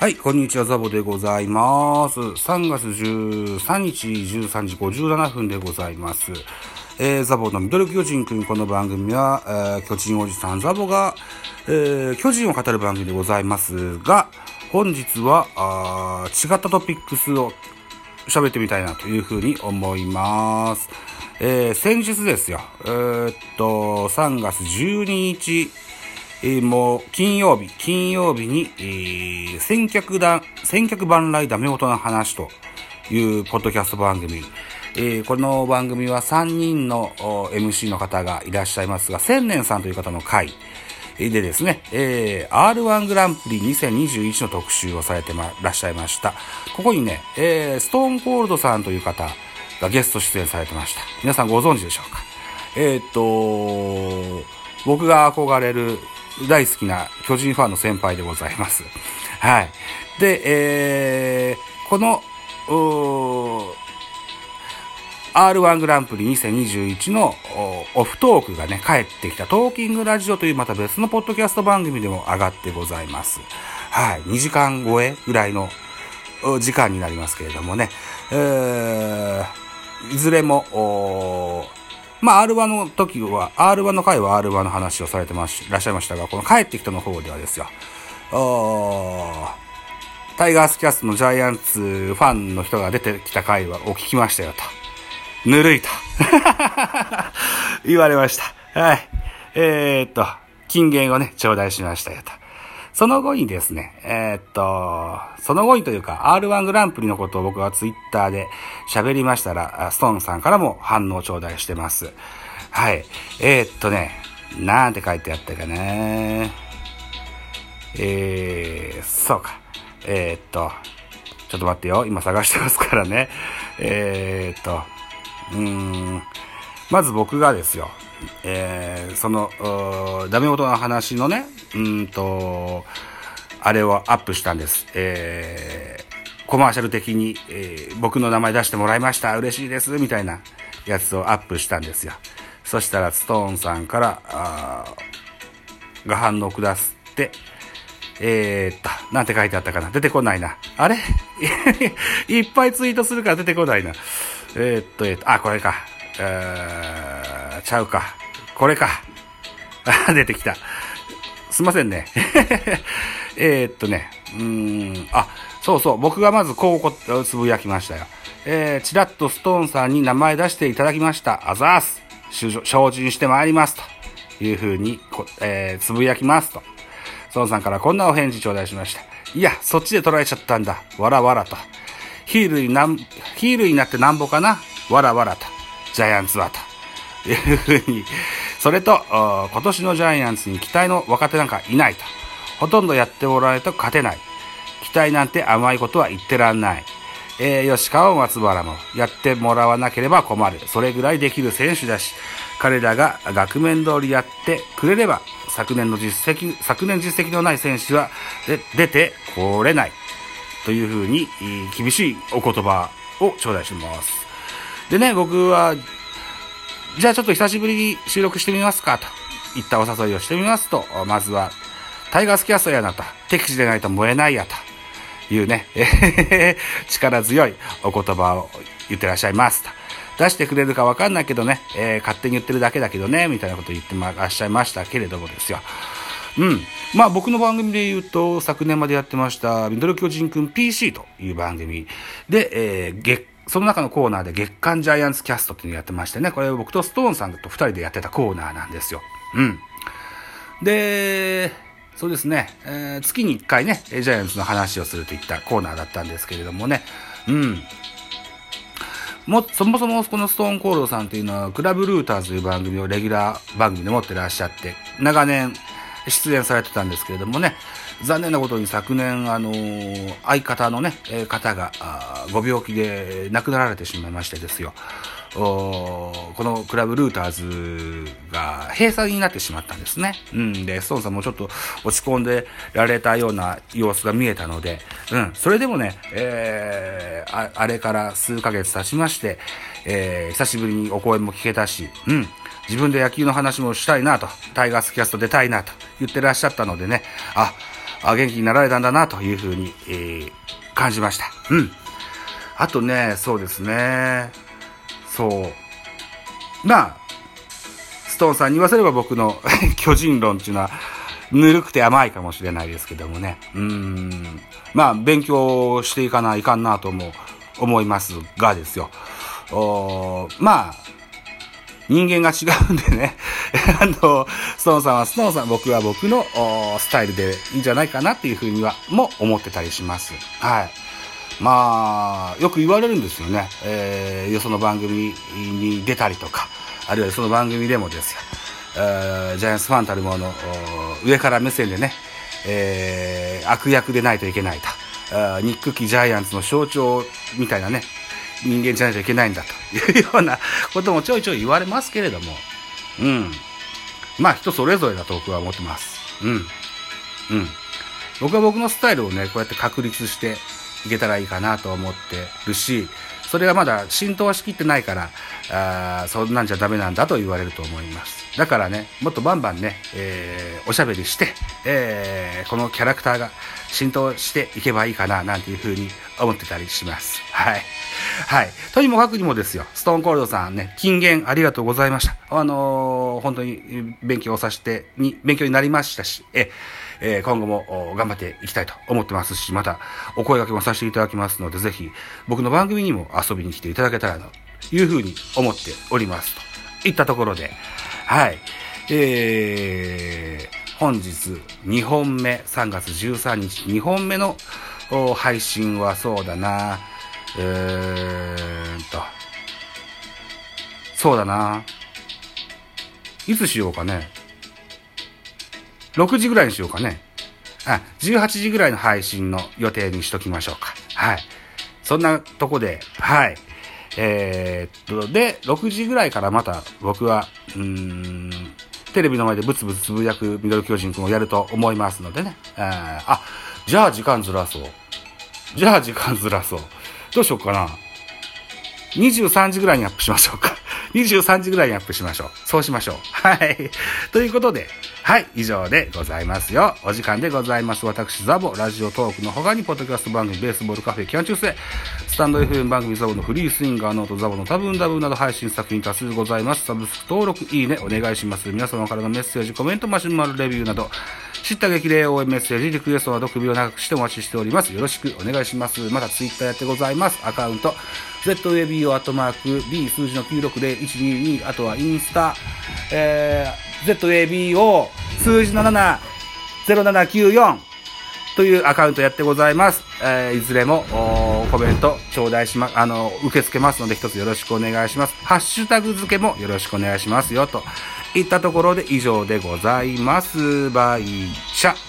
はい、こんにちは、ザボでございます。3月13日13時57分でございます。えー、ザボのミドル巨人くん、この番組は、えー巨人おじさんザボが、えー巨人を語る番組でございますが、本日は、あ違ったトピックスを喋ってみたいなというふうに思います。えー先日ですよ、えーっと、3月12日、えーもう金曜日、金曜日に、えー千客団、千客万来ダメ元の話というポッドキャスト番組。えーこの番組は3人の MC の方がいらっしゃいますが、千年さんという方の回でですね、えー R1 グランプリ2021の特集をされてまらっしゃいました。ここにね、えーストーンコールドさんという方がゲスト出演されてました。皆さんご存知でしょうか？えーっと、僕が憧れる大好きな巨人ファンの先輩でございます。はい。で、えー、この、R1 グランプリ2021のオフトークがね、帰ってきたトーキングラジオというまた別のポッドキャスト番組でも上がってございます。はい。2時間超えぐらいの時間になりますけれどもね、えー、いずれも、まあ、R1 の時は、R1 の回は R1 の話をされてまし、いらっしゃいましたが、この帰ってきたの方ではですよ、タイガースキャストのジャイアンツファンの人が出てきた回はを聞きましたよと。ぬるいと。言われました。はい。えー、っと、金言をね、頂戴しましたよと。その後にですね、えーっと、その後にというか、R1 グランプリのことを僕はツイッターで喋りましたら、ストーンさんからも反応頂戴してます。はい。えーっとね、なんて書いてあったかなえー、そうか。えーっと、ちょっと待ってよ。今探してますからね。えーっと、うーん、まず僕がですよ、えー、その、ダメ元の話のね、うんと、あれをアップしたんです。えー、コマーシャル的に、えー僕の名前出してもらいました。嬉しいです。みたいなやつをアップしたんですよ。そしたら、ストーンさんから、あが反応くだすって、えー、っと、なんて書いてあったかな出てこないな。あれ？いっぱいツイートするから出てこないな。えー、っと、えーっと、あ、これか。えー、ちゃうか。これか。出てきた。すいませんね。えーっとね、うーん、あ、そうそう、僕がまずこうこつぶやきましたよ。えー、ちらっとストーンさんに名前出していただきました。あざーす。精進してまいります。というふうにこ、えー、つぶやきますと。ソンさんからこんなお返事頂戴しました。いや、そっちで捉えちゃったんだ。わらわらと。ヒールになん、ヒールになってなんぼかなわらわらと。ジャイアンツはと。っていうふうに。それと、今年のジャイアンツに期待の若手なんかいないと。ほとんどやってもらわないと勝てない。期待なんて甘いことは言ってらんない。えー、吉川松原もやってもらわなければ困る。それぐらいできる選手だし、彼らが額面通りやってくれれば、昨年の実績、昨年実績のない選手は出てこれない。というふうに、厳しいお言葉を頂戴します。でね、僕は、じゃあちょっと久しぶりに収録してみますかといったお誘いをしてみますと、まずは、タイガースキャストやなと、敵地でないと燃えないやというね、え力強いお言葉を言ってらっしゃいますと。出してくれるかわかんないけどね、えー勝手に言ってるだけだけどね、みたいなこと言ってまらっしゃいましたけれどもですよ。うん。まあ僕の番組で言うと、昨年までやってました、ミドル巨人くん PC という番組で、えー月、その中のコーナーで月刊ジャイアンツキャストっていうのをやってましてね、これ僕とストーンさんと二人でやってたコーナーなんですよ。うん。で、そうですね、えー月に1回ね、ジャイアンツの話をするといったコーナーだったんですけれどもね、うん。も、そもそもこのストーンコールドさんっていうのは、クラブルーターズという番組をレギュラー番組で持ってらっしゃって、長年出演されてたんですけれどもね、残念なことに昨年、あのー相方のね、方が、ご病気で亡くなられてしまいましてですよ。このクラブルーターズが閉鎖になってしまったんですね。うん。で、ストーンさんもちょっと落ち込んでられたような様子が見えたので、うん。それでもね、えーああれから数ヶ月経ちまして、えー久しぶりにお声も聞けたし、うん。自分で野球の話もしたいなと、タイガースキャスト出たいなと言ってらっしゃったのでね、あ、あ元気になられたんだなというふうに、えー、感じました。うん。あとね、そうですね。そう。まあ、ストーンさんに言わせれば僕の 巨人論っていうのは、ぬるくて甘いかもしれないですけどもね。うん。まあ、勉強していかないかんなとも思いますがですよ。おまあ、人間が違うんでね。あの、ストーンさんはストーンさん、僕は僕のスタイルでいいんじゃないかなっていうふうには、も思ってたりします。はい。まあ、よく言われるんですよね。えー、よその番組に出たりとか、あるいはその番組でもですよ。えー、ジャイアンツファンたるもの、上から目線でね、えー、悪役でないといけないと。ニックキジャイアンツの象徴みたいなね、人間じゃないといけないんだと いうようなこともちょいちょい言われますけれども、うん。まあ人それぞれだと僕は思ってます。うん。うん。僕は僕のスタイルをね、こうやって確立して、いけたらいいかなと思ってるし、それがまだ浸透はしきってないから、あそんなんじゃダメなんだと言われると思います。だからね、もっとバンバンね、えー、おしゃべりして、えー、このキャラクターが浸透していけばいいかな、なんていうふうに思ってたりします。はい。はい。とにもかくにもですよ、ストーンコールドさんね、金言ありがとうございました。あのー、本当に勉強させて、に、勉強になりましたし、え、えー、今後も頑張っていきたいと思ってますし、またお声掛けもさせていただきますので、ぜひ僕の番組にも遊びに来ていただけたらなというふうに思っておりますといったところで、はい。えー、本日2本目、3月13日2本目の配信はそうだな、えーと、そうだな、いつしようかね。6時ぐらいにしようかね。あ、18時ぐらいの配信の予定にしときましょうか。はい。そんなとこで、はい。えー、っと、で、6時ぐらいからまた僕は、うーん、テレビの前でブツブツつぶやくミドル巨人くんをやると思いますのでね。あじゃあ時間ずらそう。じゃあ時間ずらそう。どうしようかな。23時ぐらいにアップしましょうか。23時ぐらいにアップしましょう。そうしましょう。はい。ということで、はい、以上でございますよ。お時間でございます。私、ザボ、ラジオトークの他に、ポッドキャスト番組、ベースボールカフェ、キャン中世、スタンド FM 番組ザボのフリースインガーノートザボの多分ダブなど配信作品多数ございます。サブスク登録、いいね、お願いします。皆様からのメッセージ、コメント、マシュマロレビューなど、知った激励応援メッセージ、リクエストなど首を長くしてお待ちしております。よろしくお願いします。またツイッターやってございます。アカウント、ZABO アットマーク B 数字の960122あとはインスタ、えー、ZABO 数字の70794というアカウントやってございます。えー、いずれもコメント頂戴しま、あの、受け付けますので一つよろしくお願いします。ハッシュタグ付けもよろしくお願いしますよといったところで以上でございます。バイチャ。